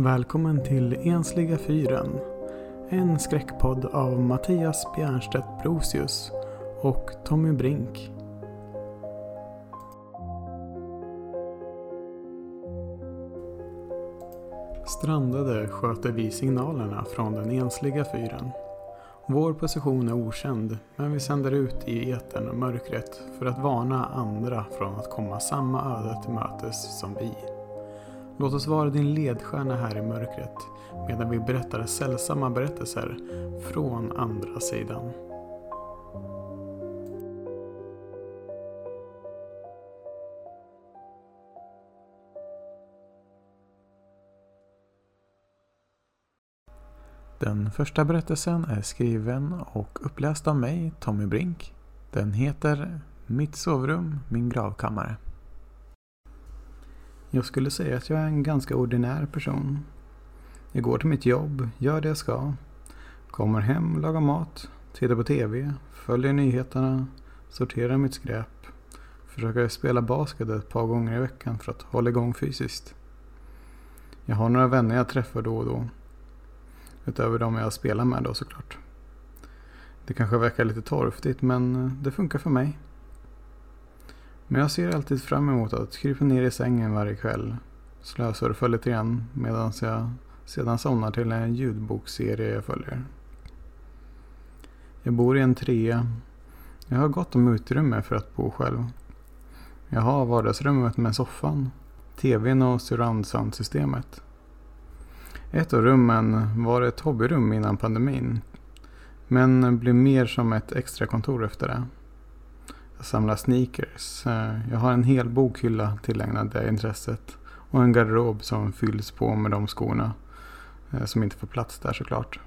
Välkommen till Ensliga fyren. En skräckpodd av Mattias Bjernstedt Brosius och Tommy Brink. Strandade sköter vi signalerna från den ensliga fyren. Vår position är okänd, men vi sänder ut i etern och mörkret för att varna andra från att komma samma öde till mötes som vi. Låt oss vara din ledstjärna här i mörkret medan vi berättar sällsamma berättelser från andra sidan. Den första berättelsen är skriven och uppläst av mig, Tommy Brink. Den heter Mitt sovrum, min gravkammare. Jag skulle säga att jag är en ganska ordinär person. Jag går till mitt jobb, gör det jag ska. Kommer hem, lagar mat, tittar på TV, följer nyheterna, sorterar mitt skräp. Försöker spela basket ett par gånger i veckan för att hålla igång fysiskt. Jag har några vänner jag träffar då och då. Utöver de jag spelar med då såklart. Det kanske verkar lite torftigt men det funkar för mig. Men jag ser alltid fram emot att krypa ner i sängen varje kväll. Slösurfa lite grann medan jag sedan somnar till en ljudbokserie jag följer. Jag bor i en trea. Jag har gott om utrymme för att bo själv. Jag har vardagsrummet med soffan, tvn och surroundsoundsystemet. Ett av rummen var ett hobbyrum innan pandemin. Men blev mer som ett extra kontor efter det samla sneakers. Jag har en hel bokhylla tillägnad det intresset. Och en garderob som fylls på med de skorna. Eh, som inte får plats där såklart.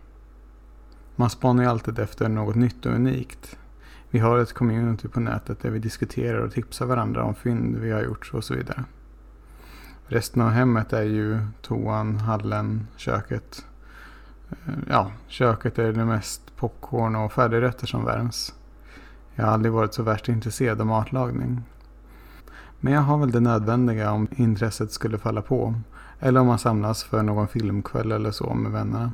Man spanar ju alltid efter något nytt och unikt. Vi har ett community på nätet där vi diskuterar och tipsar varandra om fynd vi har gjort och så vidare. Resten av hemmet är ju toan, hallen, köket. Eh, ja, köket är det mest popcorn och färdigrätter som värms. Jag har aldrig varit så värst intresserad av matlagning. Men jag har väl det nödvändiga om intresset skulle falla på. Eller om man samlas för någon filmkväll eller så med vännerna.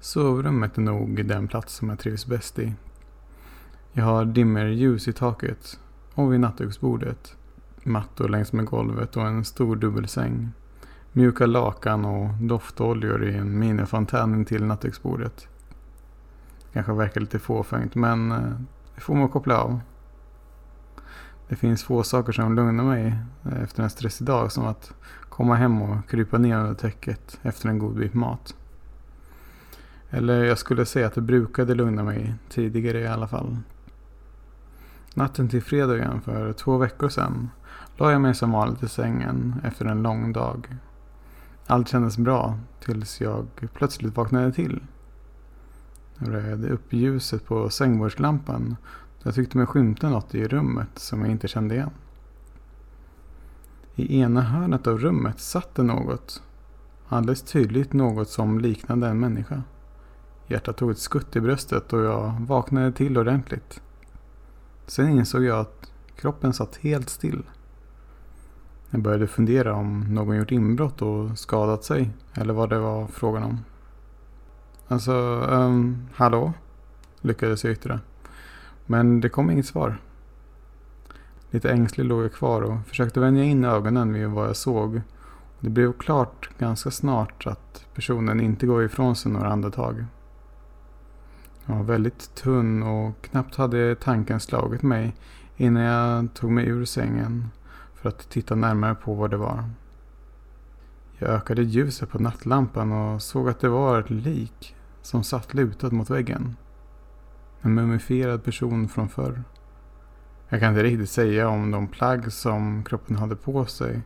Sovrummet är nog den plats som jag trivs bäst i. Jag har dimmerljus i taket och vid nattduksbordet. Mattor längs med golvet och en stor dubbelsäng. Mjuka lakan och doftoljor i en minifontän intill nattduksbordet. Kanske verkar lite fåfängt men eh, det får man koppla av. Det finns få saker som lugnar mig eh, efter en stressig dag som att komma hem och krypa ner under täcket efter en god bit mat. Eller jag skulle säga att det brukade lugna mig tidigare i alla fall. Natten till fredagen för två veckor sedan la jag mig som vanligt i sängen efter en lång dag. Allt kändes bra tills jag plötsligt vaknade till det röjde upp ljuset på sängbordslampan. Jag tyckte mig skymta något i rummet som jag inte kände igen. I ena hörnet av rummet satt det något. Alldeles tydligt något som liknade en människa. Hjärtat tog ett skutt i bröstet och jag vaknade till ordentligt. Sen insåg jag att kroppen satt helt still. Jag började fundera om någon gjort inbrott och skadat sig eller vad det var frågan om. Alltså, um, hallå? Lyckades jag yttra. Men det kom inget svar. Lite ängslig låg jag kvar och försökte vänja in ögonen vid vad jag såg. Det blev klart ganska snart att personen inte gav ifrån sig några andetag. Jag var väldigt tunn och knappt hade tanken slagit mig innan jag tog mig ur sängen för att titta närmare på vad det var. Jag ökade ljuset på nattlampan och såg att det var ett lik som satt lutad mot väggen. En mumifierad person från förr. Jag kan inte riktigt säga om de plagg som kroppen hade på sig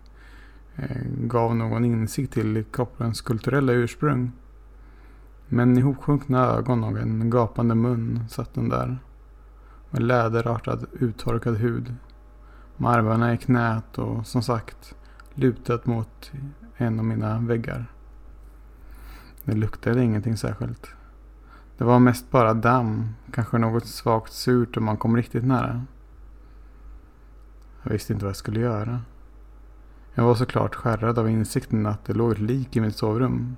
eh, gav någon insikt till kroppens kulturella ursprung. Men ihopsjunkna ögon och en gapande mun satt den där. Med läderartad uttorkad hud. Med armarna i knät och som sagt lutat mot en av mina väggar. Det luktade ingenting särskilt. Det var mest bara damm, kanske något svagt surt om man kom riktigt nära. Jag visste inte vad jag skulle göra. Jag var såklart skärrad av insikten att det låg ett lik i mitt sovrum.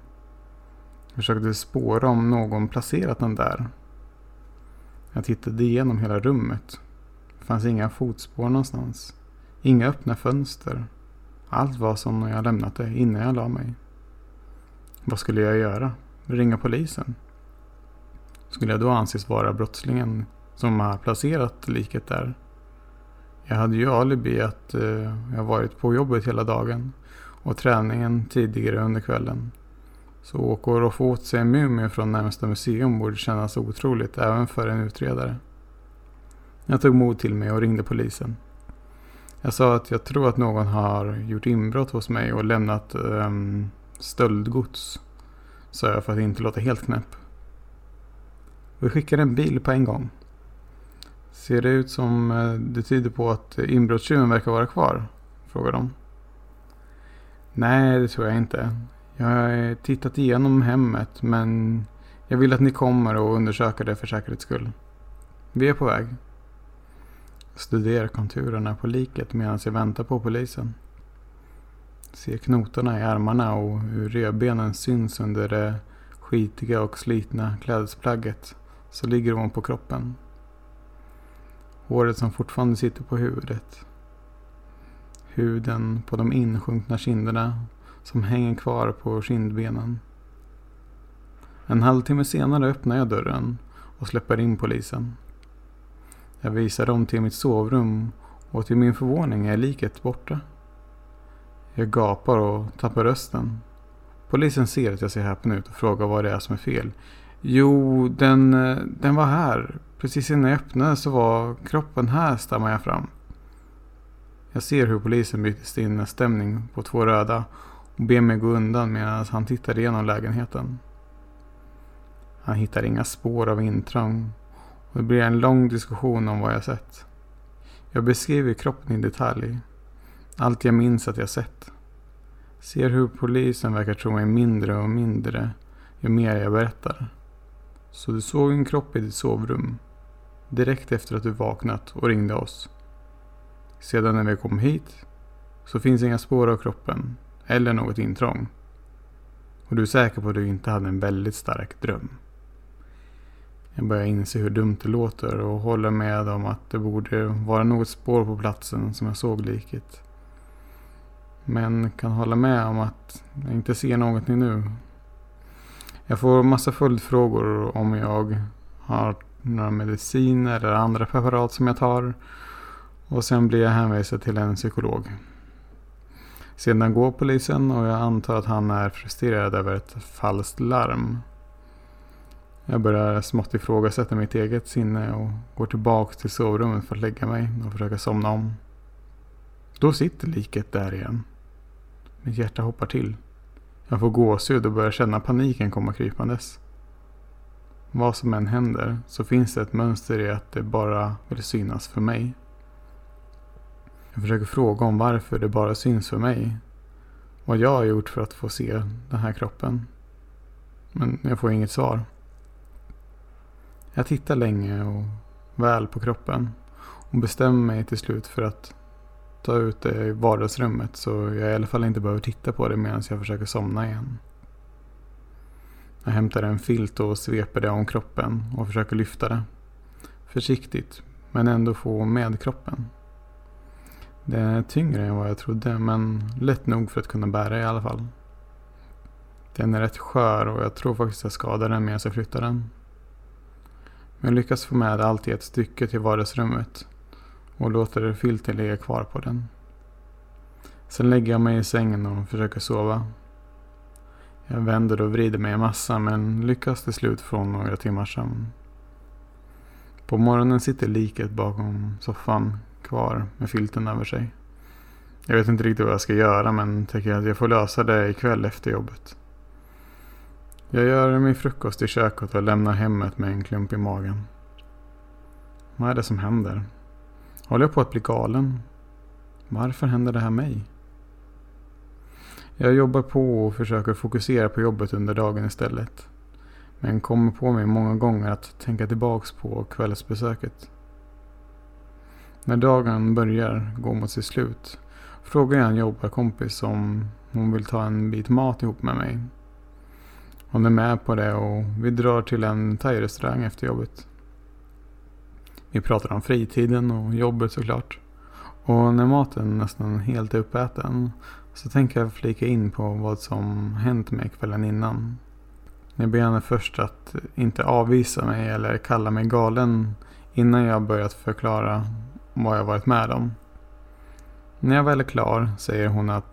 Jag försökte spåra om någon placerat den där. Jag tittade igenom hela rummet. Det fanns inga fotspår någonstans. Inga öppna fönster. Allt var som när jag lämnat det innan jag la mig. Vad skulle jag göra? Ringa polisen? Skulle jag då anses vara brottslingen som har placerat liket där? Jag hade ju alibi att eh, jag varit på jobbet hela dagen och träningen tidigare under kvällen. Så åka och roffa åt sig en mumie från närmsta museum borde kännas otroligt även för en utredare. Jag tog mod till mig och ringde polisen. Jag sa att jag tror att någon har gjort inbrott hos mig och lämnat um, stöldgods. Sa jag för att inte låta helt knäpp. Vi skickar en bil på en gång. Ser det ut som eh, det tyder på att inbrottstjuven verkar vara kvar? Frågar de. Nej, det tror jag inte. Jag har tittat igenom hemmet men jag vill att ni kommer och undersöker det för säkerhets skull. Vi är på väg. Studerar konturerna på liket medan jag väntar på polisen. Ser knotarna i armarna och hur revbenen syns under det skitiga och slitna klädesplagget så ligger hon på kroppen. Håret som fortfarande sitter på huvudet. Huden på de insjunkna kinderna som hänger kvar på kindbenen. En halvtimme senare öppnar jag dörren och släpper in polisen. Jag visar dem till mitt sovrum och till min förvåning är liket borta. Jag gapar och tappar rösten. Polisen ser att jag ser häpen ut och frågar vad det är som är fel. Jo, den, den var här. Precis innan jag öppnade så var kroppen här, stammar jag fram. Jag ser hur polisen byter sinnesstämning på två röda och ber mig gå undan medan han tittar igenom lägenheten. Han hittar inga spår av intrång och det blir en lång diskussion om vad jag sett. Jag beskriver kroppen i detalj. Allt jag minns att jag sett. Ser hur polisen verkar tro mig mindre och mindre ju mer jag berättar. Så du såg en kropp i ditt sovrum. Direkt efter att du vaknat och ringde oss. Sedan när vi kom hit så finns inga spår av kroppen eller något intrång. Och du är säker på att du inte hade en väldigt stark dröm. Jag börjar inse hur dumt det låter och håller med om att det borde vara något spår på platsen som jag såg liket. Men kan hålla med om att jag inte ser någonting nu. Jag får massa följdfrågor om jag har några mediciner eller andra preparat som jag tar. Och sen blir jag hänvisad till en psykolog. Sedan går polisen och jag antar att han är frustrerad över ett falskt larm. Jag börjar smått ifrågasätta mitt eget sinne och går tillbaka till sovrummet för att lägga mig och försöka somna om. Då sitter liket där igen. Mitt hjärta hoppar till. Jag får gåshud och börjar känna paniken komma krypandes. Vad som än händer så finns det ett mönster i att det bara vill synas för mig. Jag försöker fråga om varför det bara syns för mig. Vad jag har gjort för att få se den här kroppen. Men jag får inget svar. Jag tittar länge och väl på kroppen. Och bestämmer mig till slut för att ta ut det i vardagsrummet. Så jag i alla fall inte behöver titta på det medan jag försöker somna igen. Jag hämtar en filt och sveper det om kroppen och försöker lyfta det. Försiktigt, men ändå få med kroppen. Det är tyngre än vad jag trodde, men lätt nog för att kunna bära i alla fall. Den är rätt skör och jag tror faktiskt jag skadar den medan jag flyttar den. Men jag lyckas få med allt i ett stycke till vardagsrummet och låter filten ligga kvar på den. Sen lägger jag mig i sängen och försöker sova. Jag vänder och vrider mig en massa men lyckas till slut från några timmars sömn. På morgonen sitter liket bakom soffan kvar med filten över sig. Jag vet inte riktigt vad jag ska göra men tänker att jag får lösa det ikväll efter jobbet. Jag gör min frukost i köket och lämnar hemmet med en klump i magen. Vad är det som händer? Håller jag på att bli galen? Varför händer det här mig? Jag jobbar på och försöker fokusera på jobbet under dagen istället. Men kommer på mig många gånger att tänka tillbaks på kvällsbesöket. När dagen börjar gå mot sitt slut frågar jag en jobbarkompis om hon vill ta en bit mat ihop med mig. Hon är med på det och vi drar till en thai-restaurang efter jobbet. Vi pratar om fritiden och jobbet såklart. Och när maten nästan helt är uppäten så tänker jag flika in på vad som hänt mig kvällen innan. Jag ber henne först att inte avvisa mig eller kalla mig galen innan jag börjat förklara vad jag varit med om. När jag väl är klar säger hon att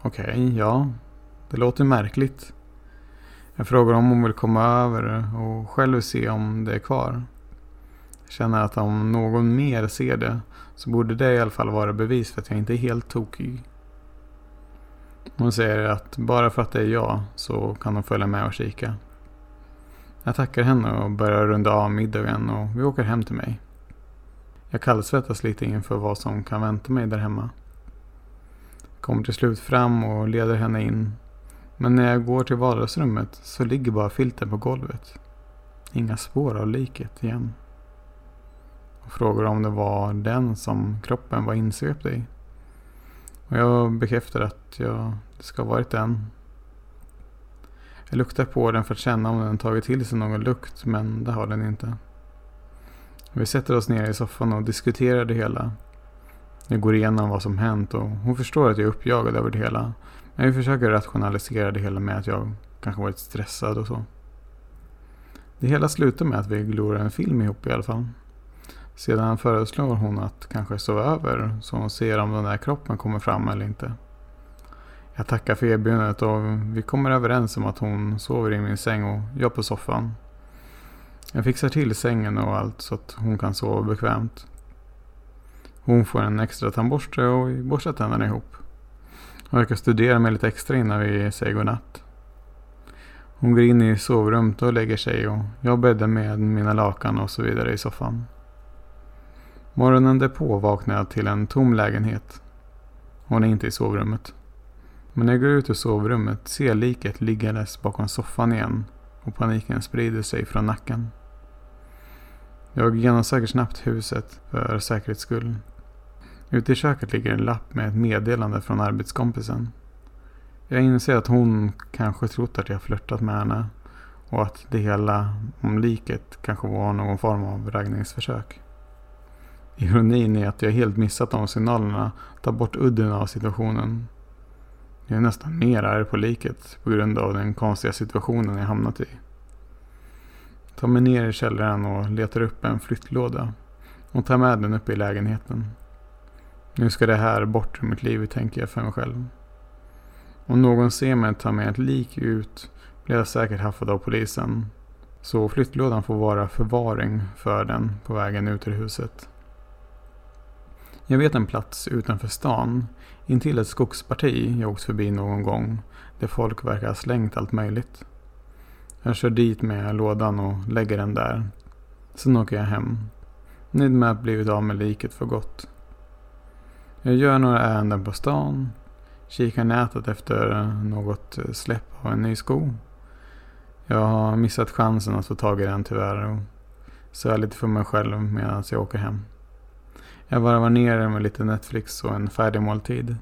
okej, okay, ja, det låter märkligt. Jag frågar om hon vill komma över och själv se om det är kvar. Känner att om någon mer ser det så borde det i alla fall vara bevis för att jag inte är helt tokig. Hon säger att bara för att det är jag så kan hon följa med och kika. Jag tackar henne och börjar runda av middagen och vi åker hem till mig. Jag kallsvettas lite inför vad som kan vänta mig där hemma. Kommer till slut fram och leder henne in. Men när jag går till vardagsrummet så ligger bara filten på golvet. Inga spår av liket igen. Och frågade om det var den som kroppen var insvept i. Och jag bekräftar att jag, det ska ha varit den. Jag luktar på den för att känna om den tagit till sig någon lukt, men det har den inte. Vi sätter oss ner i soffan och diskuterar det hela. Jag går igenom vad som hänt och hon förstår att jag är uppjagad över det hela. Men vi försöker rationalisera det hela med att jag kanske varit stressad och så. Det hela slutar med att vi glor en film ihop i alla fall. Sedan föreslår hon att kanske sova över så hon ser om den där kroppen kommer fram eller inte. Jag tackar för erbjudandet och vi kommer överens om att hon sover i min säng och jag på soffan. Jag fixar till sängen och allt så att hon kan sova bekvämt. Hon får en extra tandborste och vi borstar tänderna ihop. Hon verkar studera mig lite extra innan vi säger godnatt. Hon går in i sovrummet och lägger sig och jag bäddar med mina lakan och så vidare i soffan. Morgonen därpå vaknar jag till en tom lägenhet. Hon är inte i sovrummet. Men när jag går ut ur sovrummet ser jag liket liggandes bakom soffan igen och paniken sprider sig från nacken. Jag genomsöker snabbt huset för säkerhets skull. Ute i köket ligger en lapp med ett meddelande från arbetskompisen. Jag inser att hon kanske trott att jag flörtat med henne och att det hela om liket kanske var någon form av raggningsförsök. Ironin är att jag helt missat de signalerna tar bort udden av situationen. Jag är nästan mer arg på liket på grund av den konstiga situationen jag hamnat i. Tar mig ner i källaren och letar upp en flyttlåda och tar med den upp i lägenheten. Nu ska det här bort ur mitt liv, tänker jag för mig själv. Om någon ser mig ta med ett lik ut blir jag säkert haffad av polisen. Så flyttlådan får vara förvaring för den på vägen ut ur huset. Jag vet en plats utanför stan, intill ett skogsparti jag åkt förbi någon gång, där folk verkar ha slängt allt möjligt. Jag kör dit med lådan och lägger den där. Sen åker jag hem. Nöjd med att blivit av med liket för gott. Jag gör några ärenden på stan. Kikar nätet efter något släpp av en ny sko. Jag har missat chansen att få tag i den tyvärr och så lite för mig själv medan jag åker hem. Jag varvar ner det med lite Netflix och en färdig måltid.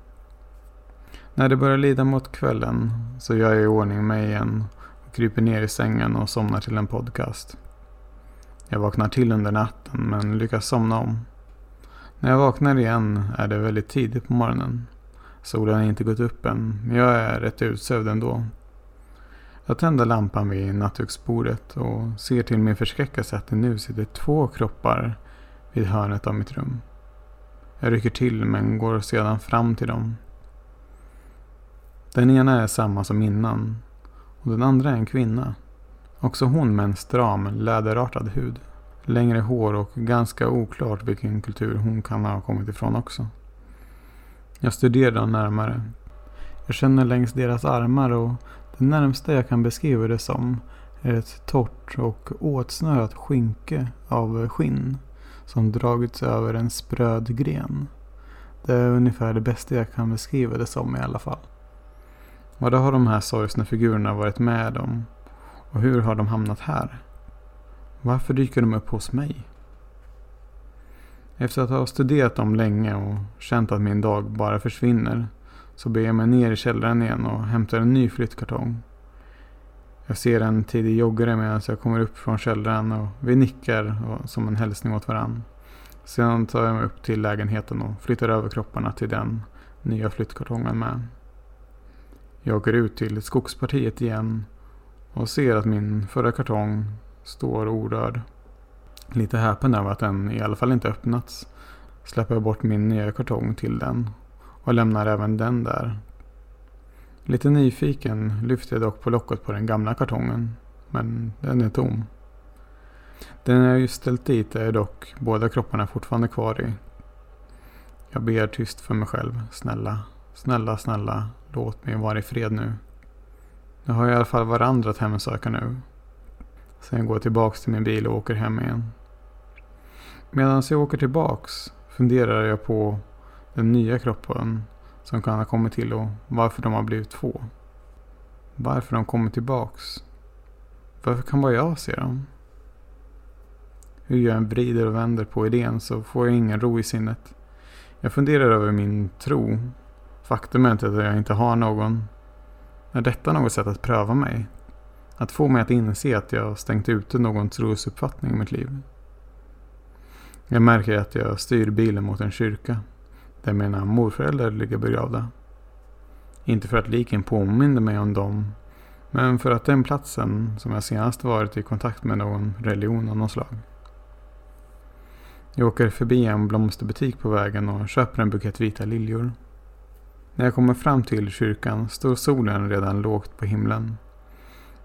När det börjar lida mot kvällen så gör jag i ordning mig igen och kryper ner i sängen och somnar till en podcast. Jag vaknar till under natten men lyckas somna om. När jag vaknar igen är det väldigt tidigt på morgonen. Solen har inte gått upp än, men jag är rätt utsövd ändå. Jag tänder lampan vid nattduksbordet och ser till min förskräckelse att det nu sitter två kroppar vid hörnet av mitt rum. Jag rycker till men går sedan fram till dem. Den ena är samma som innan och den andra är en kvinna. Också hon med en stram läderartad hud. Längre hår och ganska oklart vilken kultur hon kan ha kommit ifrån också. Jag studerar dem närmare. Jag känner längs deras armar och det närmsta jag kan beskriva det som är ett torrt och åtsnörat skynke av skinn som dragits över en spröd gren. Det är ungefär det bästa jag kan beskriva det som i alla fall. Vad har de här sorgsna figurerna varit med om? Och hur har de hamnat här? Varför dyker de upp hos mig? Efter att ha studerat dem länge och känt att min dag bara försvinner så ber jag mig ner i källaren igen och hämtar en ny flyttkartong. Jag ser en tidig joggare medan jag kommer upp från källaren och vi nickar som en hälsning åt varann. Sedan tar jag mig upp till lägenheten och flyttar över kropparna till den nya flyttkartongen med. Jag åker ut till skogspartiet igen och ser att min förra kartong står orörd. Lite häpen över att den i alla fall inte öppnats släpper jag bort min nya kartong till den och lämnar även den där. Lite nyfiken lyfter jag dock på locket på den gamla kartongen, men den är tom. Den jag just ställt dit är dock båda kropparna fortfarande kvar i. Jag ber tyst för mig själv. Snälla, snälla, snälla, låt mig vara i fred nu. Jag har i alla fall varandra att hemsöka nu. Sen går jag tillbaks till min bil och åker hem igen. Medan jag åker tillbaks funderar jag på den nya kroppen som kan ha kommit till och varför de har blivit två. Varför de kommer tillbaks. Varför kan bara jag se dem? Hur jag än vrider och vänder på idén så får jag ingen ro i sinnet. Jag funderar över min tro. Faktum är att jag inte har någon. Är detta något sätt att pröva mig? Att få mig att inse att jag stängt ute någon trosuppfattning i mitt liv. Jag märker att jag styr bilen mot en kyrka. Där mina morföräldrar ligger begravda. Inte för att liken påminner mig om dem. Men för att den platsen som jag senast varit i kontakt med någon religion av något slag. Jag åker förbi en blomsterbutik på vägen och köper en bukett vita liljor. När jag kommer fram till kyrkan står solen redan lågt på himlen.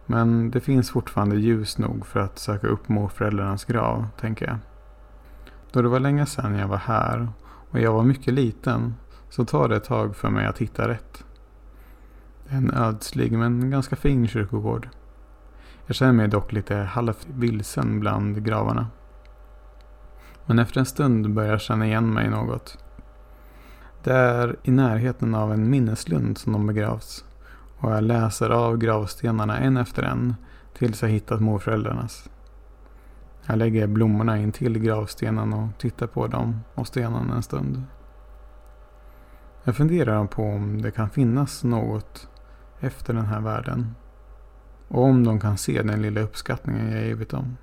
Men det finns fortfarande ljus nog för att söka upp morföräldrarnas grav, tänker jag. Då det var länge sedan jag var här och jag var mycket liten så tar det ett tag för mig att hitta rätt. En ödslig men ganska fin kyrkogård. Jag känner mig dock lite halvt vilsen bland gravarna. Men efter en stund börjar jag känna igen mig något. Det är i närheten av en minneslund som de begravs. Och jag läser av gravstenarna en efter en tills jag hittat morföräldrarnas. Jag lägger blommorna in till gravstenen och tittar på dem och stenen en stund. Jag funderar på om det kan finnas något efter den här världen. Och om de kan se den lilla uppskattningen jag givit dem.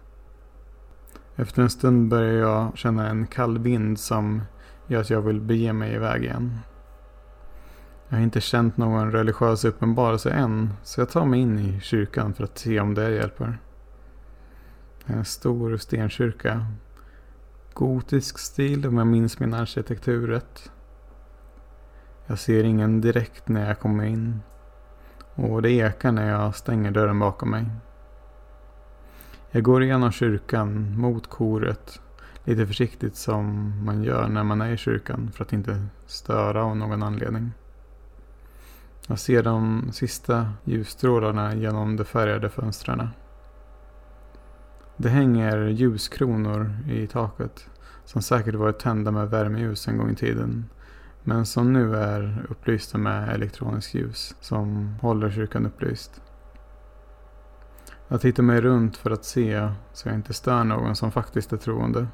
Efter en stund börjar jag känna en kall vind som gör att jag vill bege mig iväg igen. Jag har inte känt någon religiös uppenbarelse än, så jag tar mig in i kyrkan för att se om det hjälper. En stor stenkyrka. Gotisk stil om jag minns min arkitektur rätt. Jag ser ingen direkt när jag kommer in. Och det ekar när jag stänger dörren bakom mig. Jag går igenom kyrkan mot koret. Lite försiktigt som man gör när man är i kyrkan för att inte störa av någon anledning. Jag ser de sista ljusstrålarna genom de färgade fönstren. Det hänger ljuskronor i taket som säkert varit tända med värmeljus en gång i tiden. Men som nu är upplysta med elektroniskt ljus som håller kyrkan upplyst. Jag tittar mig runt för att se så jag inte stör någon som faktiskt är troende.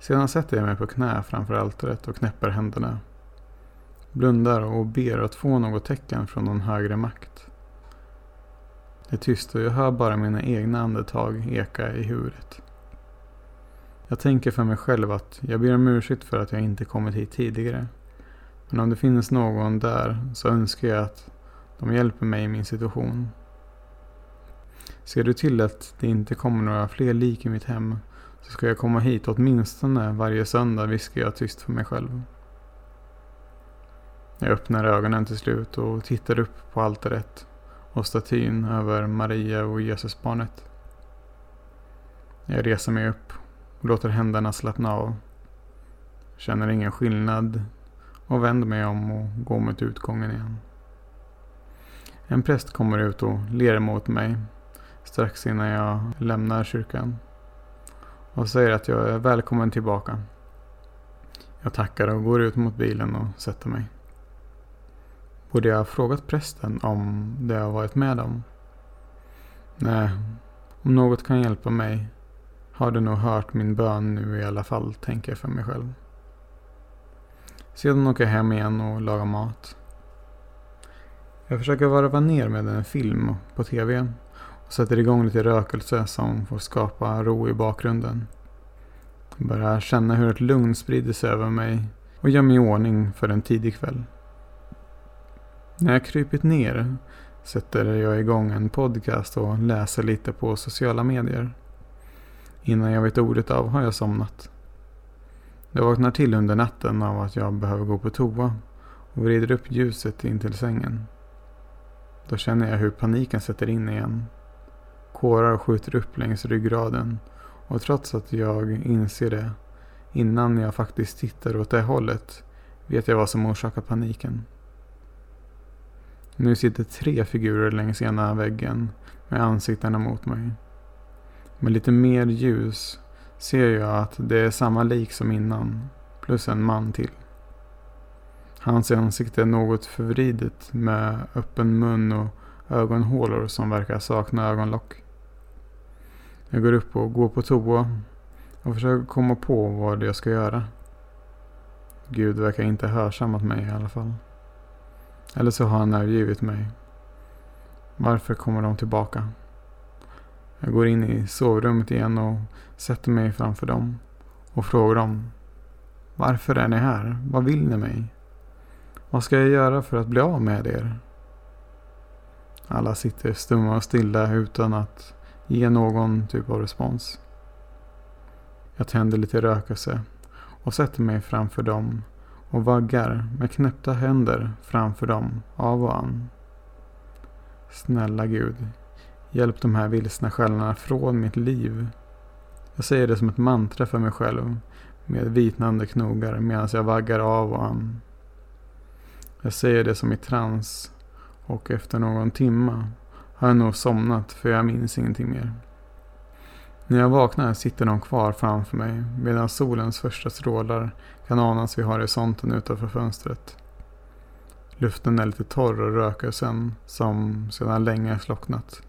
Sedan sätter jag mig på knä framför altaret och knäpper händerna. Blundar och ber att få något tecken från någon högre makt. Det är tyst och jag hör bara mina egna andetag eka i huvudet. Jag tänker för mig själv att jag ber om ursäkt för att jag inte kommit hit tidigare. Men om det finns någon där så önskar jag att de hjälper mig i min situation. Ser du till att det inte kommer några fler lik i mitt hem så ska jag komma hit åtminstone varje söndag viskar jag tyst för mig själv. Jag öppnar ögonen till slut och tittar upp på altaret och statyn över Maria och Jesusbarnet. Jag reser mig upp och låter händerna slappna av. Känner ingen skillnad och vänder mig om och går mot utgången igen. En präst kommer ut och ler mot mig strax innan jag lämnar kyrkan och säger att jag är välkommen tillbaka. Jag tackar och går ut mot bilen och sätter mig. Borde jag ha frågat prästen om det jag varit med om? Nej, om något kan hjälpa mig har du nog hört min bön nu i alla fall, tänker jag för mig själv. Sedan åker jag hem igen och lagar mat. Jag försöker varva ner med en film på tv och sätter igång lite rökelse som får skapa ro i bakgrunden. Jag börjar känna hur ett lugn sprider sig över mig och gör mig i ordning för en tidig kväll. När jag krypit ner sätter jag igång en podcast och läser lite på sociala medier. Innan jag vet ordet av har jag somnat. Jag vaknar till under natten av att jag behöver gå på toa och vrider upp ljuset in till sängen. Då känner jag hur paniken sätter in igen. Kårar skjuter upp längs ryggraden och trots att jag inser det innan jag faktiskt tittar åt det hållet vet jag vad som orsakar paniken. Nu sitter tre figurer längs ena väggen med ansiktena mot mig. Med lite mer ljus ser jag att det är samma lik som innan, plus en man till. Hans ansikte är något förvridet med öppen mun och ögonhålor som verkar sakna ögonlock. Jag går upp och går på toa och försöker komma på vad jag ska göra. Gud verkar inte hörsammat mig i alla fall. Eller så har han övergivit mig. Varför kommer de tillbaka? Jag går in i sovrummet igen och sätter mig framför dem och frågar dem. Varför är ni här? Vad vill ni mig? Vad ska jag göra för att bli av med er? Alla sitter stumma och stilla utan att ge någon typ av respons. Jag tänder lite rökelse och sätter mig framför dem och vaggar med knäppta händer framför dem av och an. Snälla Gud, hjälp de här vilsna själarna från mitt liv. Jag säger det som ett mantra för mig själv med vitnande knogar medan jag vaggar av och an. Jag säger det som i trans och efter någon timma har jag nog somnat för jag minns ingenting mer. När jag vaknar sitter de kvar framför mig medan solens första strålar kan anas vid horisonten utanför fönstret. Luften är lite torr och rökelsen som sedan länge slocknat.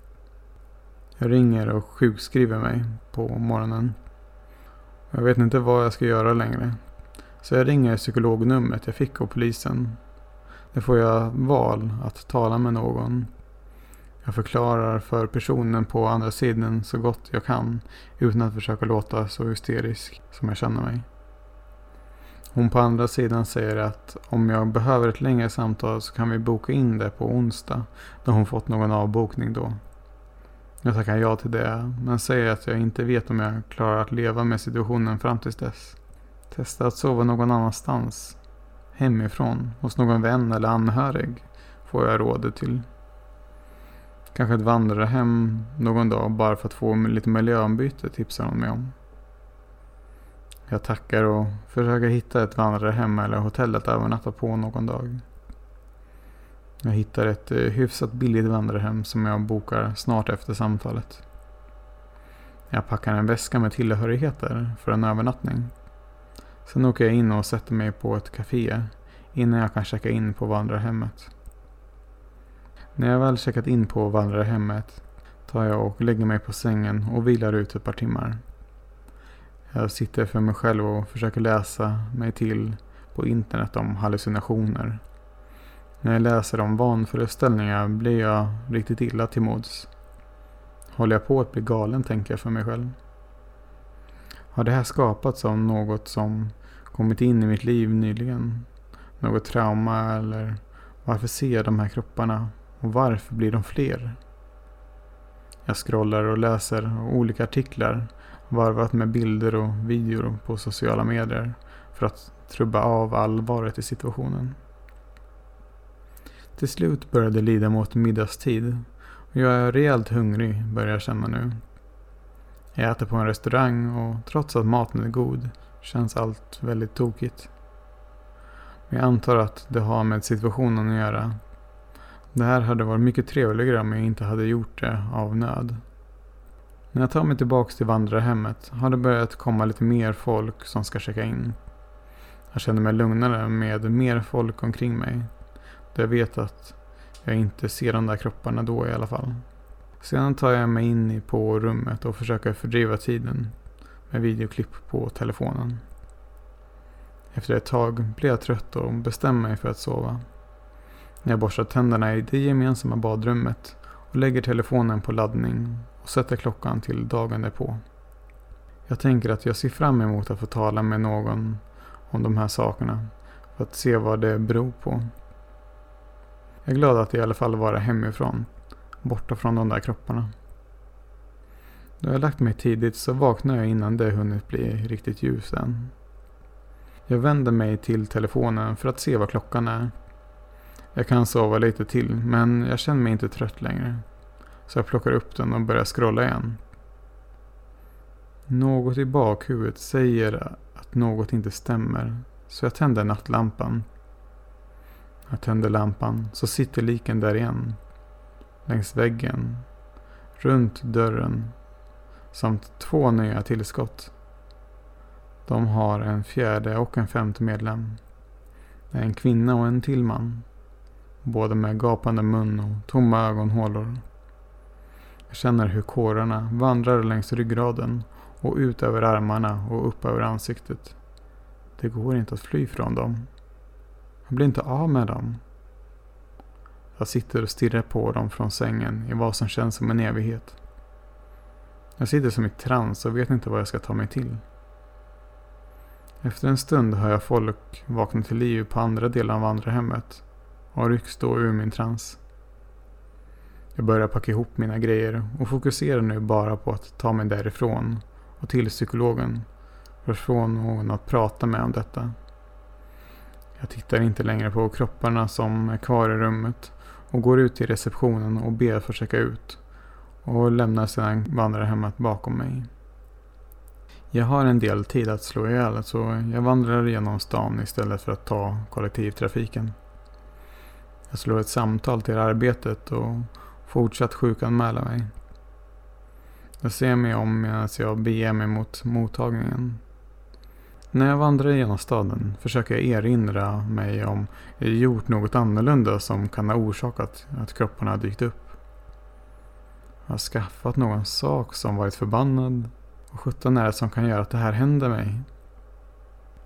Jag ringer och sjukskriver mig på morgonen. Jag vet inte vad jag ska göra längre. Så jag ringer psykolognumret jag fick av polisen. Där får jag val att tala med någon jag förklarar för personen på andra sidan så gott jag kan utan att försöka låta så hysterisk som jag känner mig. Hon på andra sidan säger att om jag behöver ett längre samtal så kan vi boka in det på onsdag då hon fått någon avbokning då. Jag tackar ja till det men säger att jag inte vet om jag klarar att leva med situationen fram tills dess. Testa att sova någon annanstans. Hemifrån, hos någon vän eller anhörig får jag rådet till. Kanske ett vandrarhem någon dag bara för att få lite miljöombyte tipsar hon mig om. Jag tackar och försöker hitta ett vandrarhem eller hotell att övernatta på någon dag. Jag hittar ett eh, hyfsat billigt vandrarhem som jag bokar snart efter samtalet. Jag packar en väska med tillhörigheter för en övernattning. Sen åker jag in och sätter mig på ett café innan jag kan checka in på vandrarhemmet. När jag väl checkat in på vandrarhemmet tar jag och lägger mig på sängen och vilar ut ett par timmar. Jag sitter för mig själv och försöker läsa mig till på internet om hallucinationer. När jag läser om vanföreställningar blir jag riktigt illa till mods. Håller jag på att bli galen tänker jag för mig själv. Har det här skapats av något som kommit in i mitt liv nyligen? Något trauma eller varför ser jag de här kropparna och varför blir de fler? Jag scrollar och läser olika artiklar varvat med bilder och videor på sociala medier för att trubba av allvaret i situationen. Till slut började det lida mot middagstid och jag är rejält hungrig börjar jag känna nu. Jag äter på en restaurang och trots att maten är god känns allt väldigt tokigt. Men jag antar att det har med situationen att göra det här hade varit mycket trevligare om jag inte hade gjort det av nöd. När jag tar mig tillbaks till vandrarhemmet har det börjat komma lite mer folk som ska checka in. Jag känner mig lugnare med mer folk omkring mig. Då jag vet att jag inte ser de där kropparna då i alla fall. Sedan tar jag mig in på rummet och försöker fördriva tiden. med videoklipp på telefonen. Efter ett tag blir jag trött och bestämmer mig för att sova. När jag borstar tänderna i det gemensamma badrummet och lägger telefonen på laddning och sätter klockan till dagen därpå. Jag tänker att jag ser fram emot att få tala med någon om de här sakerna för att se vad det beror på. Jag är glad att i alla fall vara hemifrån, borta från de där kropparna. Då jag lagt mig tidigt så vaknar jag innan det hunnit bli riktigt ljus än. Jag vänder mig till telefonen för att se vad klockan är. Jag kan sova lite till men jag känner mig inte trött längre. Så jag plockar upp den och börjar scrolla igen. Något i bakhuvudet säger att något inte stämmer. Så jag tänder nattlampan. Jag tänder lampan så sitter liken där igen. Längs väggen. Runt dörren. Samt två nya tillskott. De har en fjärde och en femte medlem. Det är en kvinna och en till man. Både med gapande mun och tomma ögonhålor. Jag känner hur kårarna vandrar längs ryggraden och ut över armarna och upp över ansiktet. Det går inte att fly från dem. Jag blir inte av med dem. Jag sitter och stirrar på dem från sängen i vad som känns som en evighet. Jag sitter som i trans och vet inte vad jag ska ta mig till. Efter en stund hör jag folk vakna till liv på andra delar av vandrarhemmet och rycks då ur min trans. Jag börjar packa ihop mina grejer och fokuserar nu bara på att ta mig därifrån och till psykologen för att få någon att prata med om detta. Jag tittar inte längre på kropparna som är kvar i rummet och går ut till receptionen och ber att få checka ut och lämnar sedan vandrarhemmet bakom mig. Jag har en del tid att slå ihjäl så jag vandrar genom stan istället för att ta kollektivtrafiken. Jag slår ett samtal till arbetet och fortsatt sjukanmäla mig. Jag ser mig om medan jag beger mig mot mottagningen. När jag vandrar genom staden försöker jag erinra mig om jag gjort något annorlunda som kan ha orsakat att kropparna dykt upp. Jag har skaffat någon sak som varit förbannad och sjutton är det som kan göra att det här händer mig.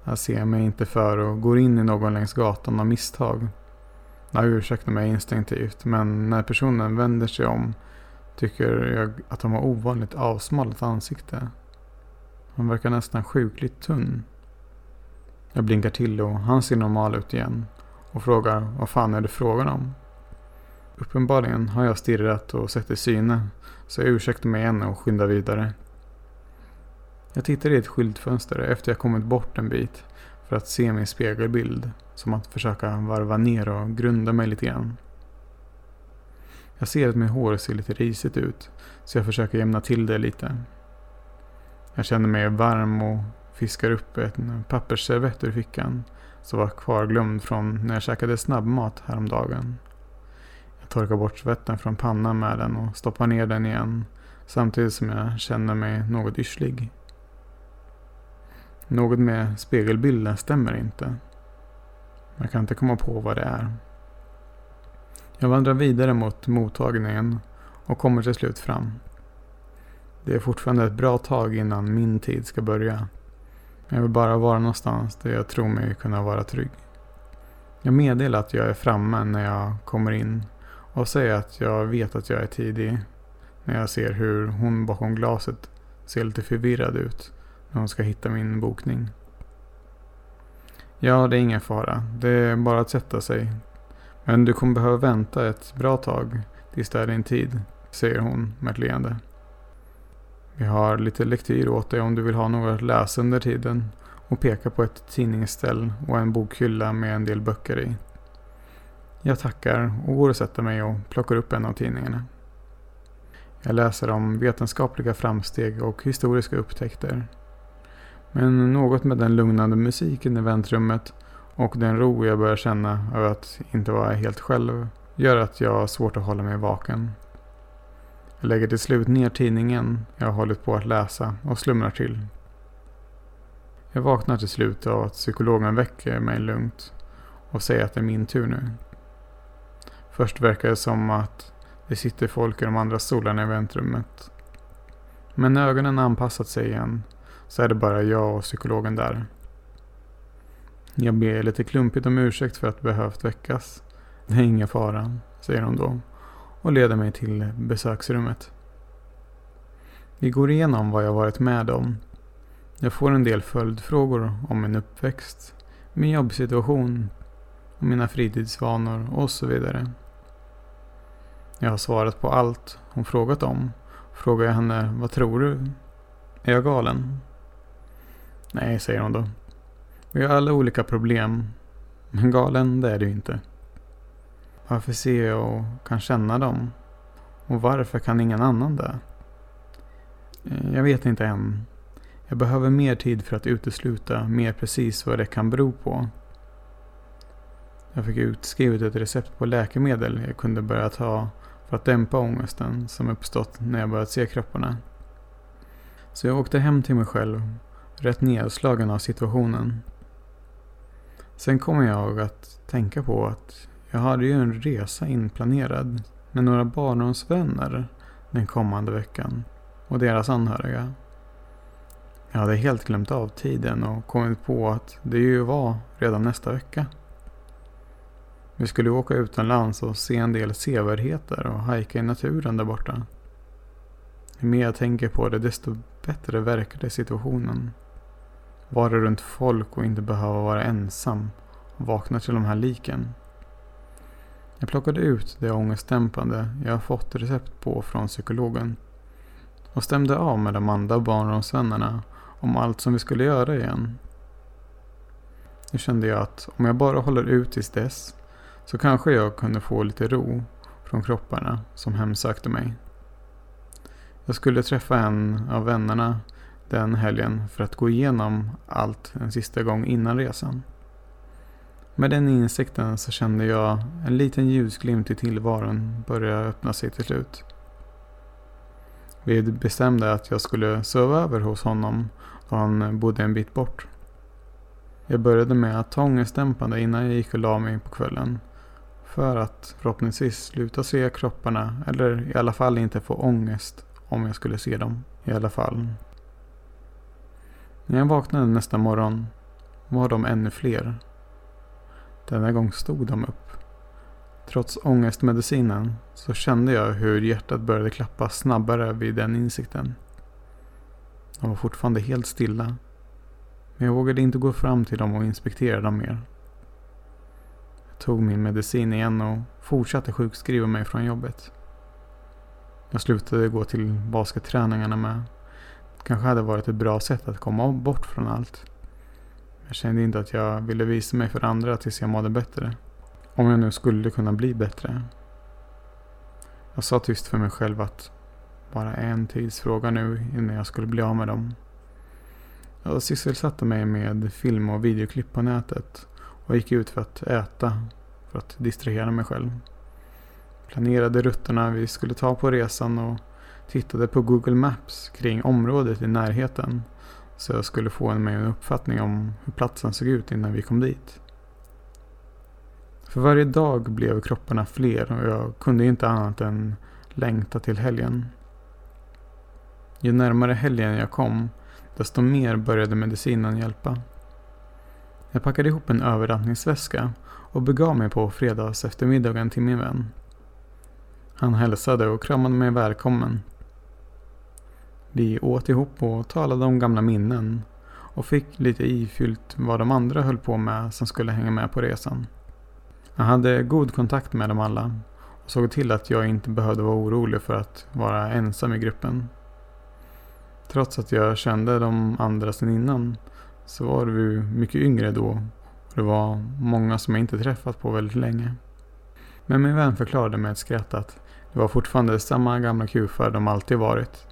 Jag ser mig inte för och går in i någon längs gatan av misstag. Jag ursäktar mig instinktivt men när personen vänder sig om tycker jag att de har ovanligt avsmalat ansikte. Han verkar nästan sjukligt tunn. Jag blinkar till och han ser normal ut igen och frågar vad fan är det frågan om? Uppenbarligen har jag stirrat och sett i syne så jag ursäktar mig igen och skyndar vidare. Jag tittar i ett skyltfönster efter jag kommit bort en bit för att se min spegelbild. Som att försöka varva ner och grunda mig lite grann. Jag ser att mitt hår ser lite risigt ut så jag försöker jämna till det lite. Jag känner mig varm och fiskar upp en pappersservett ur fickan som var kvarglömd från när jag käkade snabbmat häromdagen. Jag torkar bort svetten från pannan med den och stoppar ner den igen samtidigt som jag känner mig något yrslig. Något med spegelbilden stämmer inte. Jag kan inte komma på vad det är. Jag vandrar vidare mot mottagningen och kommer till slut fram. Det är fortfarande ett bra tag innan min tid ska börja. Jag vill bara vara någonstans där jag tror mig kunna vara trygg. Jag meddelar att jag är framme när jag kommer in och säger att jag vet att jag är tidig när jag ser hur hon bakom glaset ser lite förvirrad ut när hon ska hitta min bokning. Ja, det är ingen fara. Det är bara att sätta sig. Men du kommer behöva vänta ett bra tag tills det är din tid, säger hon med ett leende. Vi har lite lektyr åt dig om du vill ha något att läsa under tiden och pekar på ett tidningsställ och en bokhylla med en del böcker i. Jag tackar och går och sätter mig och plockar upp en av tidningarna. Jag läser om vetenskapliga framsteg och historiska upptäckter. Men något med den lugnande musiken i väntrummet och den ro jag börjar känna över att inte vara helt själv gör att jag har svårt att hålla mig vaken. Jag lägger till slut ner tidningen jag har hållit på att läsa och slumrar till. Jag vaknar till slut av att psykologen väcker mig lugnt och säger att det är min tur nu. Först verkar det som att det sitter folk i de andra stolarna i väntrummet. Men när ögonen anpassat sig igen så är det bara jag och psykologen där. Jag ber lite klumpigt om ursäkt för att behövt väckas. Det är ingen fara, säger hon då och leder mig till besöksrummet. Vi går igenom vad jag varit med om. Jag får en del följdfrågor om min uppväxt, min jobbsituation, mina fritidsvanor och så vidare. Jag har svarat på allt hon frågat om. Frågar jag henne, vad tror du? Är jag galen? Nej, säger hon då. Vi har alla olika problem. Men galen, det är du inte. Varför ser jag och kan känna dem? Och varför kan ingen annan det? Eh, jag vet inte än. Jag behöver mer tid för att utesluta mer precis vad det kan bero på. Jag fick utskrivet ett recept på läkemedel jag kunde börja ta för att dämpa ångesten som uppstått när jag börjat se kropparna. Så jag åkte hem till mig själv, rätt nedslagen av situationen. Sen kom jag att tänka på att jag hade ju en resa inplanerad med några barndomsvänner den kommande veckan och deras anhöriga. Jag hade helt glömt av tiden och kommit på att det ju var redan nästa vecka. Vi skulle åka utomlands och se en del sevärdheter och hajka i naturen där borta. Ju mer jag tänker på det desto bättre verkade situationen. Vara runt folk och inte behöva vara ensam och vakna till de här liken. Jag plockade ut det ångestdämpande jag fått recept på från psykologen och stämde av med de andra barndomsvännerna om allt som vi skulle göra igen. Nu kände jag att om jag bara håller ut tills dess så kanske jag kunde få lite ro från kropparna som hemsökte mig. Jag skulle träffa en av vännerna den helgen för att gå igenom allt en sista gång innan resan. Med den insikten så kände jag en liten ljusglimt i tillvaron börja öppna sig till slut. Vi bestämde att jag skulle sova över hos honom då han bodde en bit bort. Jag började med att ta ångestdämpande innan jag gick och la mig på kvällen. För att förhoppningsvis sluta se kropparna eller i alla fall inte få ångest om jag skulle se dem. I alla fall. När jag vaknade nästa morgon var de ännu fler denna gång stod de upp. Trots ångestmedicinen så kände jag hur hjärtat började klappa snabbare vid den insikten. De var fortfarande helt stilla. Men jag vågade inte gå fram till dem och inspektera dem mer. Jag tog min medicin igen och fortsatte sjukskriva mig från jobbet. Jag slutade gå till basketträningarna med. Det kanske hade varit ett bra sätt att komma bort från allt. Jag kände inte att jag ville visa mig för andra tills jag mådde bättre. Om jag nu skulle kunna bli bättre. Jag sa tyst för mig själv att bara en tidsfråga nu innan jag skulle bli av med dem. Jag sysselsatte mig med film och videoklipp på nätet och gick ut för att äta för att distrahera mig själv. Planerade rutterna vi skulle ta på resan och tittade på Google Maps kring området i närheten så jag skulle få mig en uppfattning om hur platsen såg ut innan vi kom dit. För varje dag blev kropparna fler och jag kunde inte annat än längta till helgen. Ju närmare helgen jag kom, desto mer började medicinen hjälpa. Jag packade ihop en övernattningsväska och begav mig på fredags eftermiddagen till min vän. Han hälsade och kramade mig välkommen vi åt ihop och talade om gamla minnen och fick lite ifyllt vad de andra höll på med som skulle hänga med på resan. Jag hade god kontakt med dem alla och såg till att jag inte behövde vara orolig för att vara ensam i gruppen. Trots att jag kände de andra sedan innan så var vi mycket yngre då och det var många som jag inte träffat på väldigt länge. Men min vän förklarade med ett skratt att det var fortfarande samma gamla kufar de alltid varit.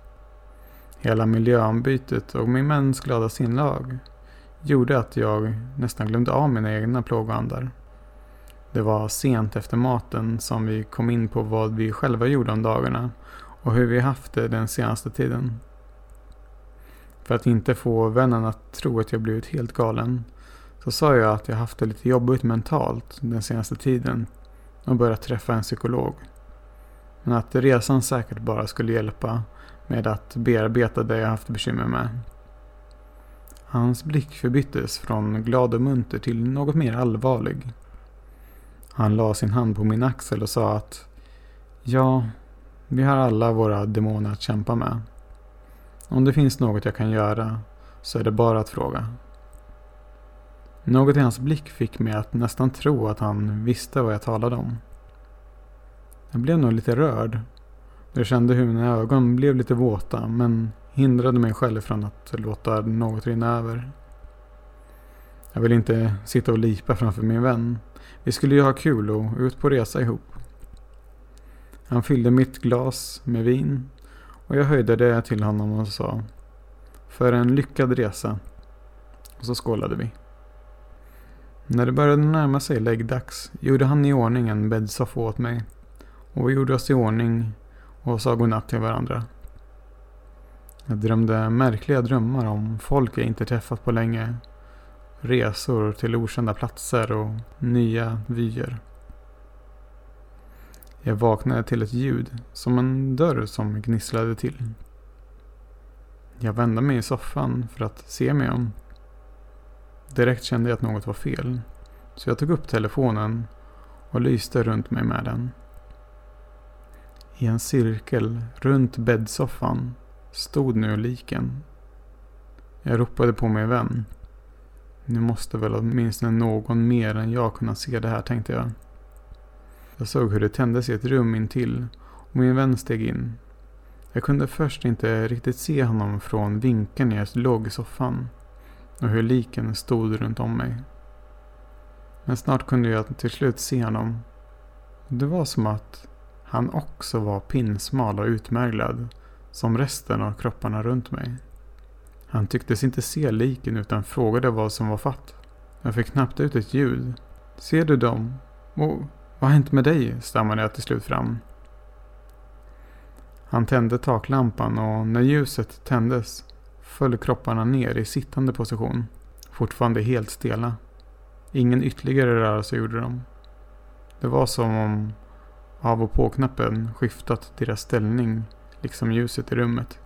Hela miljöombytet och min mäns glada sinlag gjorde att jag nästan glömde av mina egna plågoandar. Det var sent efter maten som vi kom in på vad vi själva gjorde om dagarna och hur vi haft det den senaste tiden. För att inte få vännen att tro att jag blivit helt galen så sa jag att jag haft det lite jobbigt mentalt den senaste tiden och börjat träffa en psykolog. Men att resan säkert bara skulle hjälpa med att bearbeta det jag haft bekymmer med. Hans blick förbyttes från glad och munter till något mer allvarlig. Han la sin hand på min axel och sa att Ja, vi har alla våra demoner att kämpa med. Om det finns något jag kan göra så är det bara att fråga. Något i hans blick fick mig att nästan tro att han visste vad jag talade om. Jag blev nog lite rörd. Jag kände hur mina ögon blev lite våta men hindrade mig själv från att låta något rinna över. Jag ville inte sitta och lipa framför min vän. Vi skulle ju ha kul och ut på resa ihop. Han fyllde mitt glas med vin och jag höjde det till honom och sa För en lyckad resa. Och så skålade vi. När det började närma sig läggdags gjorde han i ordning en bäddsoffa åt mig. Och vi gjorde oss i ordning och sa godnatt till varandra. Jag drömde märkliga drömmar om folk jag inte träffat på länge. Resor till okända platser och nya vyer. Jag vaknade till ett ljud, som en dörr som gnisslade till. Jag vände mig i soffan för att se mig om. Direkt kände jag att något var fel. Så jag tog upp telefonen och lyste runt mig med den. I en cirkel runt bäddsoffan stod nu liken. Jag ropade på min vän. Nu måste väl åtminstone någon mer än jag kunna se det här tänkte jag. Jag såg hur det tändes i ett rum intill och min vän steg in. Jag kunde först inte riktigt se honom från vinkeln jag låg i soffan och hur liken stod runt om mig. Men snart kunde jag till slut se honom. Det var som att han också var pinsmal och utmärglad som resten av kropparna runt mig. Han tycktes inte se liken utan frågade vad som var fatt. Jag fick knappt ut ett ljud. Ser du dem? Och vad har hänt med dig? stammade jag till slut fram. Han tände taklampan och när ljuset tändes föll kropparna ner i sittande position. Fortfarande helt stela. Ingen ytterligare rörelse gjorde de. Det var som om av och på-knappen skiftat deras ställning, liksom ljuset i rummet.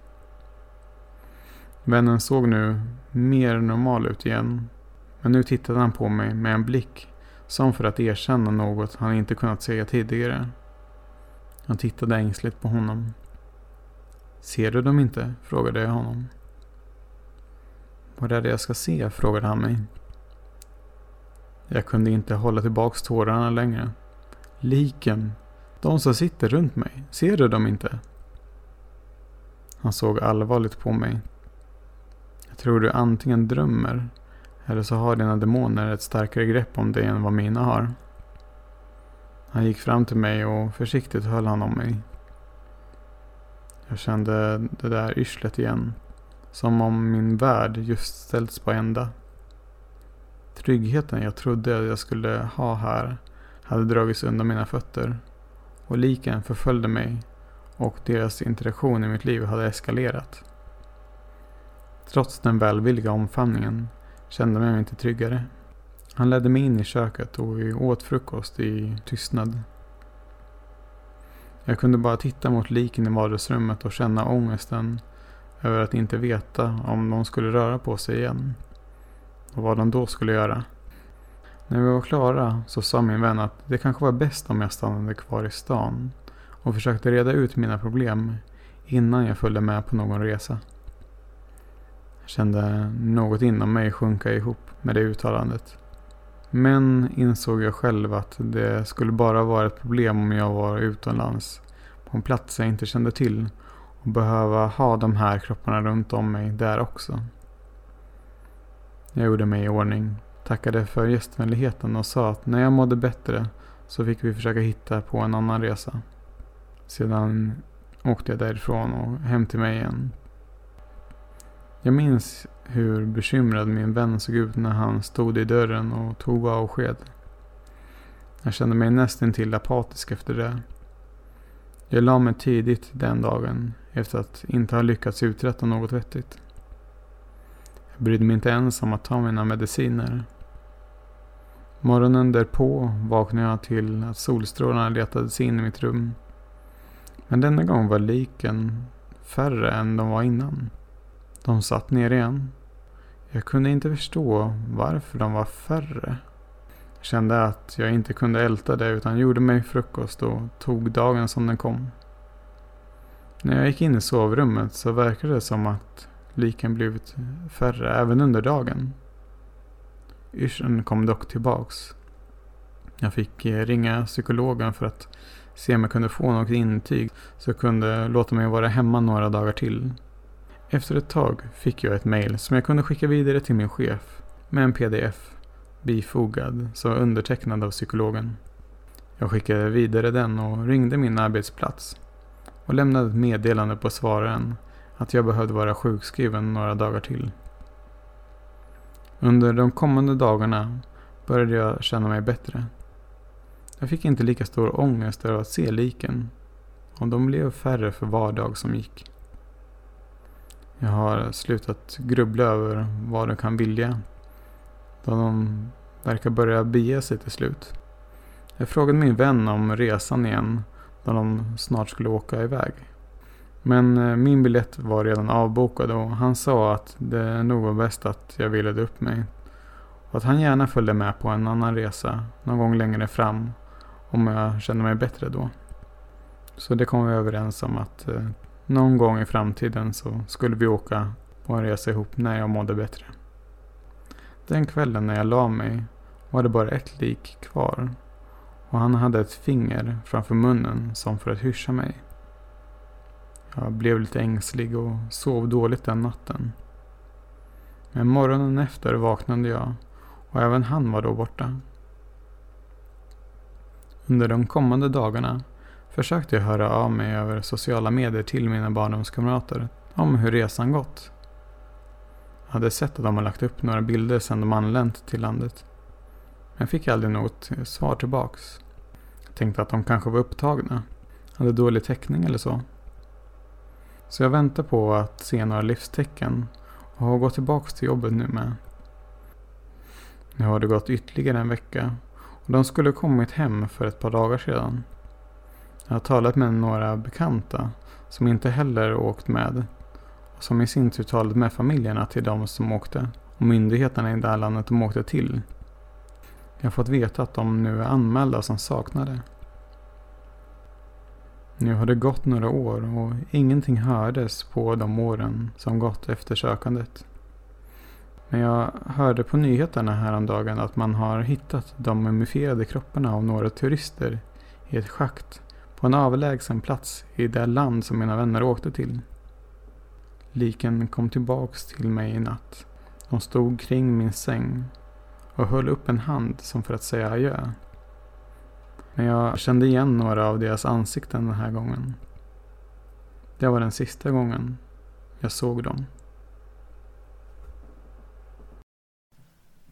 Vännen såg nu mer normal ut igen. Men nu tittade han på mig med en blick som för att erkänna något han inte kunnat säga tidigare. Han tittade ängsligt på honom. Ser du dem inte? frågade jag honom. Vad är det jag ska se? frågade han mig. Jag kunde inte hålla tillbaks tårarna längre. Liken. De som sitter runt mig. Ser du dem inte? Han såg allvarligt på mig. Jag tror du antingen drömmer eller så har dina demoner ett starkare grepp om dig än vad mina har. Han gick fram till mig och försiktigt höll han om mig. Jag kände det där yrslet igen. Som om min värld just ställts på ända. Tryggheten jag trodde jag skulle ha här hade dragits undan mina fötter. Och liken förföljde mig och deras interaktion i mitt liv hade eskalerat. Trots den välvilliga omfamningen kände jag mig inte tryggare. Han ledde mig in i köket och vi åt frukost i tystnad. Jag kunde bara titta mot liken i vardagsrummet och känna ångesten över att inte veta om de skulle röra på sig igen. Och vad de då skulle göra. När vi var klara så sa min vän att det kanske var bäst om jag stannade kvar i stan och försökte reda ut mina problem innan jag följde med på någon resa. Jag kände något inom mig sjunka ihop med det uttalandet. Men insåg jag själv att det skulle bara vara ett problem om jag var utomlands på en plats jag inte kände till och behöva ha de här kropparna runt om mig där också. Jag gjorde mig i ordning, tackade för gästvänligheten och sa att när jag mådde bättre så fick vi försöka hitta på en annan resa. Sedan åkte jag därifrån och hem till mig igen. Jag minns hur bekymrad min vän såg ut när han stod i dörren och tog avsked. Jag kände mig nästintill apatisk efter det. Jag la mig tidigt den dagen efter att inte ha lyckats uträtta något vettigt. Jag brydde mig inte ens om att ta mina mediciner. Morgonen därpå vaknade jag till att solstrålarna letade sig in i mitt rum. Men denna gång var liken färre än de var innan. De satt ner igen. Jag kunde inte förstå varför de var färre. Jag kände att jag inte kunde älta det utan gjorde mig frukost och tog dagen som den kom. När jag gick in i sovrummet så verkade det som att liken blivit färre även under dagen. Yrseln kom dock tillbaks. Jag fick eh, ringa psykologen för att se om jag kunde få något intyg så jag kunde låta mig vara hemma några dagar till. Efter ett tag fick jag ett mail som jag kunde skicka vidare till min chef med en pdf bifogad så undertecknad av psykologen. Jag skickade vidare den och ringde min arbetsplats och lämnade ett meddelande på svararen att jag behövde vara sjukskriven några dagar till. Under de kommande dagarna började jag känna mig bättre. Jag fick inte lika stor ångest över att se liken och de blev färre för var dag som gick. Jag har slutat grubbla över vad de kan vilja då de verkar börja bege sig till slut. Jag frågade min vän om resan igen när de snart skulle åka iväg. Men eh, min biljett var redan avbokad och han sa att det nog var bäst att jag vilade upp mig. Och att han gärna följde med på en annan resa någon gång längre fram om jag kände mig bättre då. Så det kom vi överens om att eh, någon gång i framtiden så skulle vi åka på en resa ihop när jag mådde bättre. Den kvällen när jag la mig var det bara ett lik kvar och han hade ett finger framför munnen som för att hyscha mig. Jag blev lite ängslig och sov dåligt den natten. Men morgonen efter vaknade jag och även han var då borta. Under de kommande dagarna försökte jag höra av mig över sociala medier till mina barndomskamrater om hur resan gått. Jag hade sett att de har lagt upp några bilder sedan de anlänt till landet. Men jag fick aldrig något svar tillbaks. Jag tänkte att de kanske var upptagna, hade dålig täckning eller så. Så jag väntar på att se några livstecken och har gått tillbaks till jobbet nu med. Nu har det gått ytterligare en vecka och de skulle kommit hem för ett par dagar sedan. Jag har talat med några bekanta som inte heller åkt med och som i sin tur talat med familjerna till de som åkte och myndigheterna i det här landet de åkte till. Jag har fått veta att de nu är anmälda som saknade. Nu har det gått några år och ingenting hördes på de åren som gått efter sökandet. Men jag hörde på nyheterna häromdagen att man har hittat de mumifierade kropparna av några turister i ett schakt på en avlägsen plats i det land som mina vänner åkte till. Liken kom tillbaks till mig i natt. De stod kring min säng och höll upp en hand som för att säga adjö. Men jag kände igen några av deras ansikten den här gången. Det var den sista gången jag såg dem.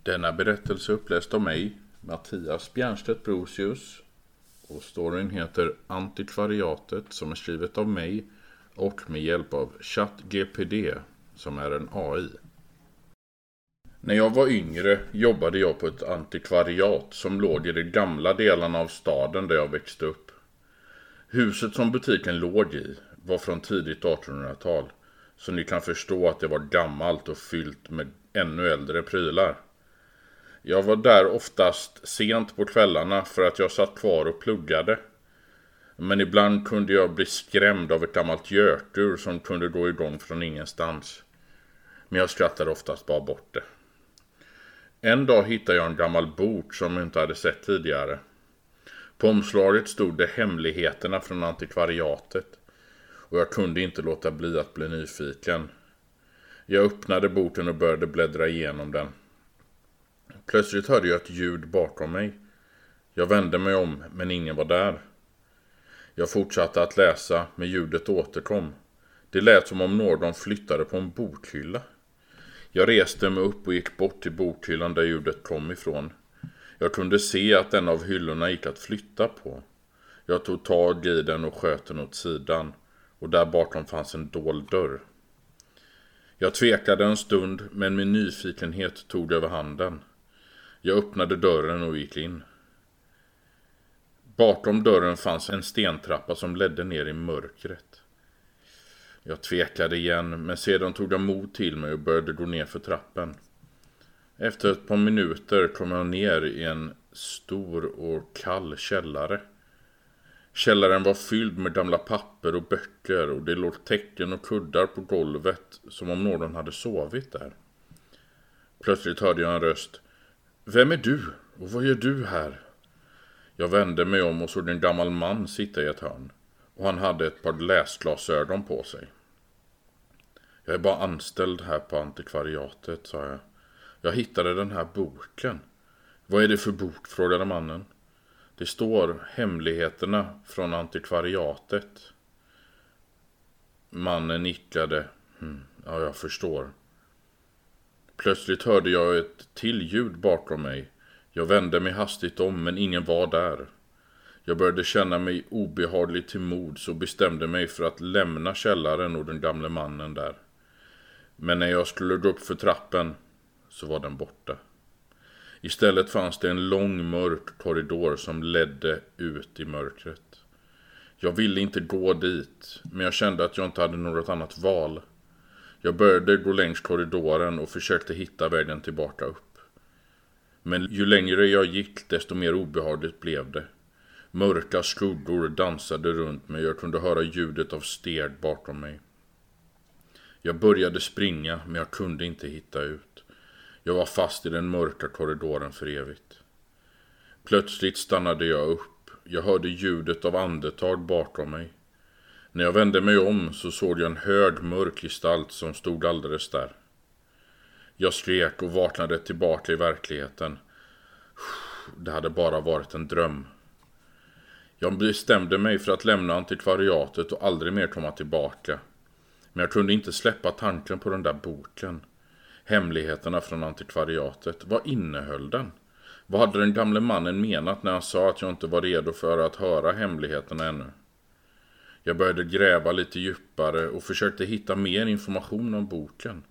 Denna berättelse uppläst av mig, Mattias Bjernstedt Brosius. Och storyn heter Antikvariatet som är skrivet av mig och med hjälp av ChatGPD som är en AI. När jag var yngre jobbade jag på ett antikvariat som låg i de gamla delarna av staden där jag växte upp. Huset som butiken låg i var från tidigt 1800-tal. Så ni kan förstå att det var gammalt och fyllt med ännu äldre prylar. Jag var där oftast sent på kvällarna för att jag satt kvar och pluggade. Men ibland kunde jag bli skrämd av ett gammalt gökur som kunde gå igång från ingenstans. Men jag skrattade oftast bara bort det. En dag hittade jag en gammal bok som jag inte hade sett tidigare. På omslaget stod det hemligheterna från antikvariatet. Och jag kunde inte låta bli att bli nyfiken. Jag öppnade boken och började bläddra igenom den. Plötsligt hörde jag ett ljud bakom mig. Jag vände mig om, men ingen var där. Jag fortsatte att läsa, men ljudet återkom. Det lät som om någon flyttade på en bokhylla. Jag reste mig upp och gick bort till bokhyllan där ljudet kom ifrån. Jag kunde se att en av hyllorna gick att flytta på. Jag tog tag i den och sköt den åt sidan. Och där bakom fanns en dold dörr. Jag tvekade en stund, men min nyfikenhet tog över handen. Jag öppnade dörren och gick in. Bakom dörren fanns en stentrappa som ledde ner i mörkret. Jag tvekade igen, men sedan tog jag mod till mig och började gå ner för trappen. Efter ett par minuter kom jag ner i en stor och kall källare. Källaren var fylld med gamla papper och böcker och det låg tecken och kuddar på golvet som om någon hade sovit där. Plötsligt hörde jag en röst. Vem är du och vad gör du här? Jag vände mig om och såg en gammal man sitta i ett hörn och han hade ett par läsglasögon på sig. Jag är bara anställd här på antikvariatet, sa jag. Jag hittade den här boken. Vad är det för bok? frågade mannen. Det står Hemligheterna från antikvariatet. Mannen nickade. Hm, ja, jag förstår. Plötsligt hörde jag ett till ljud bakom mig. Jag vände mig hastigt om, men ingen var där. Jag började känna mig obehaglig till mods och bestämde mig för att lämna källaren och den gamle mannen där. Men när jag skulle gå upp för trappen så var den borta. Istället fanns det en lång mörk korridor som ledde ut i mörkret. Jag ville inte gå dit, men jag kände att jag inte hade något annat val. Jag började gå längs korridoren och försökte hitta vägen tillbaka upp. Men ju längre jag gick, desto mer obehagligt blev det. Mörka skuggor dansade runt mig. Jag kunde höra ljudet av steg bakom mig. Jag började springa, men jag kunde inte hitta ut. Jag var fast i den mörka korridoren för evigt. Plötsligt stannade jag upp. Jag hörde ljudet av andetag bakom mig. När jag vände mig om så såg jag en hög mörk gestalt som stod alldeles där. Jag skrek och vaknade tillbaka i verkligheten. Det hade bara varit en dröm. Jag bestämde mig för att lämna antikvariatet och aldrig mer komma tillbaka. Men jag kunde inte släppa tanken på den där boken. Hemligheterna från antikvariatet. Vad innehöll den? Vad hade den gamle mannen menat när han sa att jag inte var redo för att höra hemligheterna ännu? Jag började gräva lite djupare och försökte hitta mer information om boken.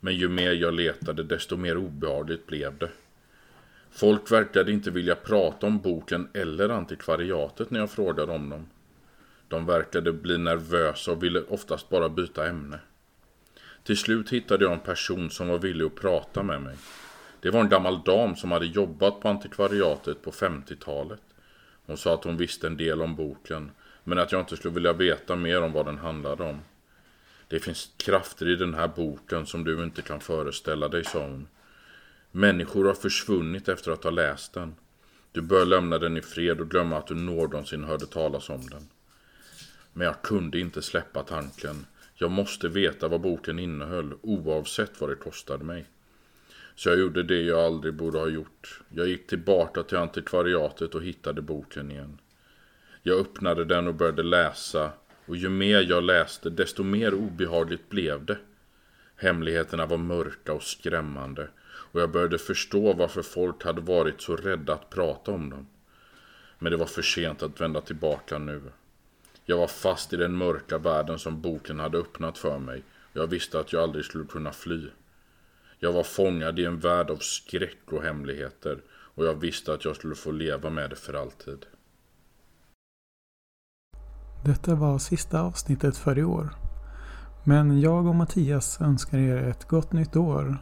Men ju mer jag letade desto mer obehagligt blev det. Folk verkade inte vilja prata om boken eller antikvariatet när jag frågade om dem. De verkade bli nervösa och ville oftast bara byta ämne. Till slut hittade jag en person som var villig att prata med mig. Det var en gammal dam som hade jobbat på antikvariatet på 50-talet. Hon sa att hon visste en del om boken, men att jag inte skulle vilja veta mer om vad den handlade om. Det finns krafter i den här boken som du inte kan föreställa dig, sa hon. Människor har försvunnit efter att ha läst den. Du bör lämna den i fred och glömma att du någonsin hörde talas om den. Men jag kunde inte släppa tanken. Jag måste veta vad boken innehöll, oavsett vad det kostade mig. Så jag gjorde det jag aldrig borde ha gjort. Jag gick tillbaka till antikvariatet och hittade boken igen. Jag öppnade den och började läsa och ju mer jag läste desto mer obehagligt blev det. Hemligheterna var mörka och skrämmande och jag började förstå varför folk hade varit så rädda att prata om dem. Men det var för sent att vända tillbaka nu. Jag var fast i den mörka världen som boken hade öppnat för mig och jag visste att jag aldrig skulle kunna fly. Jag var fångad i en värld av skräck och hemligheter och jag visste att jag skulle få leva med det för alltid. Detta var sista avsnittet för i år. Men jag och Mattias önskar er ett gott nytt år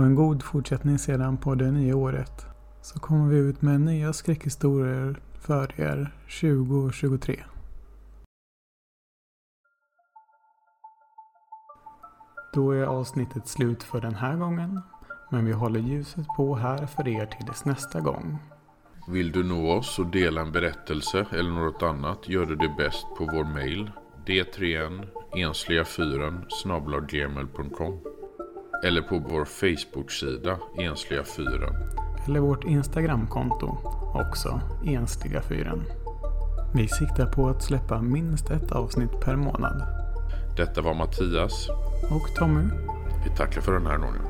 och en god fortsättning sedan på det nya året. Så kommer vi ut med nya skräckhistorier för er 2023. Då är avsnittet slut för den här gången. Men vi håller ljuset på här för er tills nästa gång. Vill du nå oss och dela en berättelse eller något annat gör du det bäst på vår mail d3n ensliga4 snablaggmail.com eller på vår Facebook-sida Ensliga Fyren. Eller vårt Instagramkonto, också Ensliga Fyren. Vi siktar på att släppa minst ett avsnitt per månad. Detta var Mattias. Och Tommy. Vi tackar för den här gången.